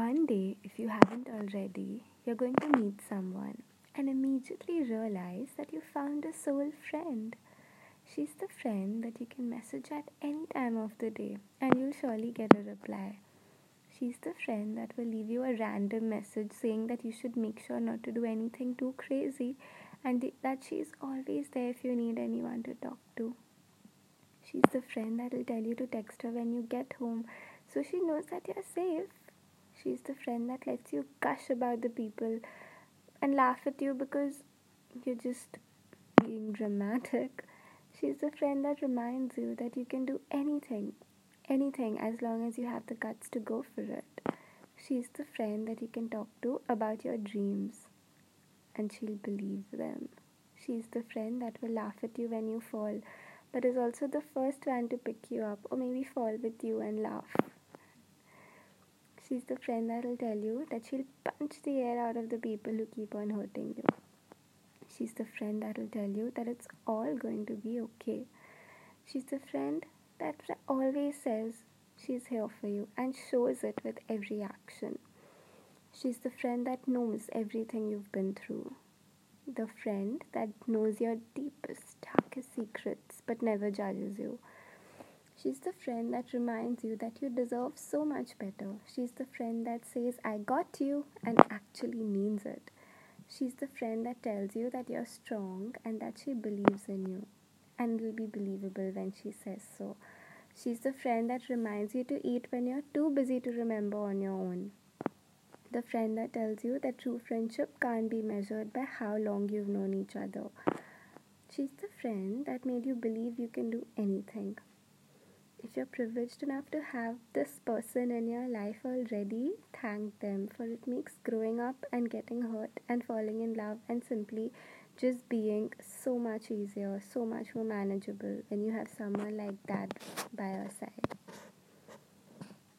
One day, if you haven't already, you're going to meet someone and immediately realize that you found a soul friend. She's the friend that you can message at any time of the day and you'll surely get a reply. She's the friend that will leave you a random message saying that you should make sure not to do anything too crazy and that she's always there if you need anyone to talk to. She's the friend that will tell you to text her when you get home so she knows that you're safe. She's the friend that lets you gush about the people and laugh at you because you're just being dramatic. She's the friend that reminds you that you can do anything, anything as long as you have the guts to go for it. She's the friend that you can talk to about your dreams and she'll believe them. She's the friend that will laugh at you when you fall, but is also the first one to pick you up or maybe fall with you and laugh. She's the friend that'll tell you that she'll punch the air out of the people who keep on hurting you. She's the friend that'll tell you that it's all going to be okay. She's the friend that always says she's here for you and shows it with every action. She's the friend that knows everything you've been through. The friend that knows your deepest, darkest secrets but never judges you. She's the friend that reminds you that you deserve so much better. She's the friend that says, I got you, and actually means it. She's the friend that tells you that you're strong and that she believes in you and will be believable when she says so. She's the friend that reminds you to eat when you're too busy to remember on your own. The friend that tells you that true friendship can't be measured by how long you've known each other. She's the friend that made you believe you can do anything if you're privileged enough to have this person in your life already, thank them for it makes growing up and getting hurt and falling in love and simply just being so much easier, so much more manageable when you have someone like that by your side.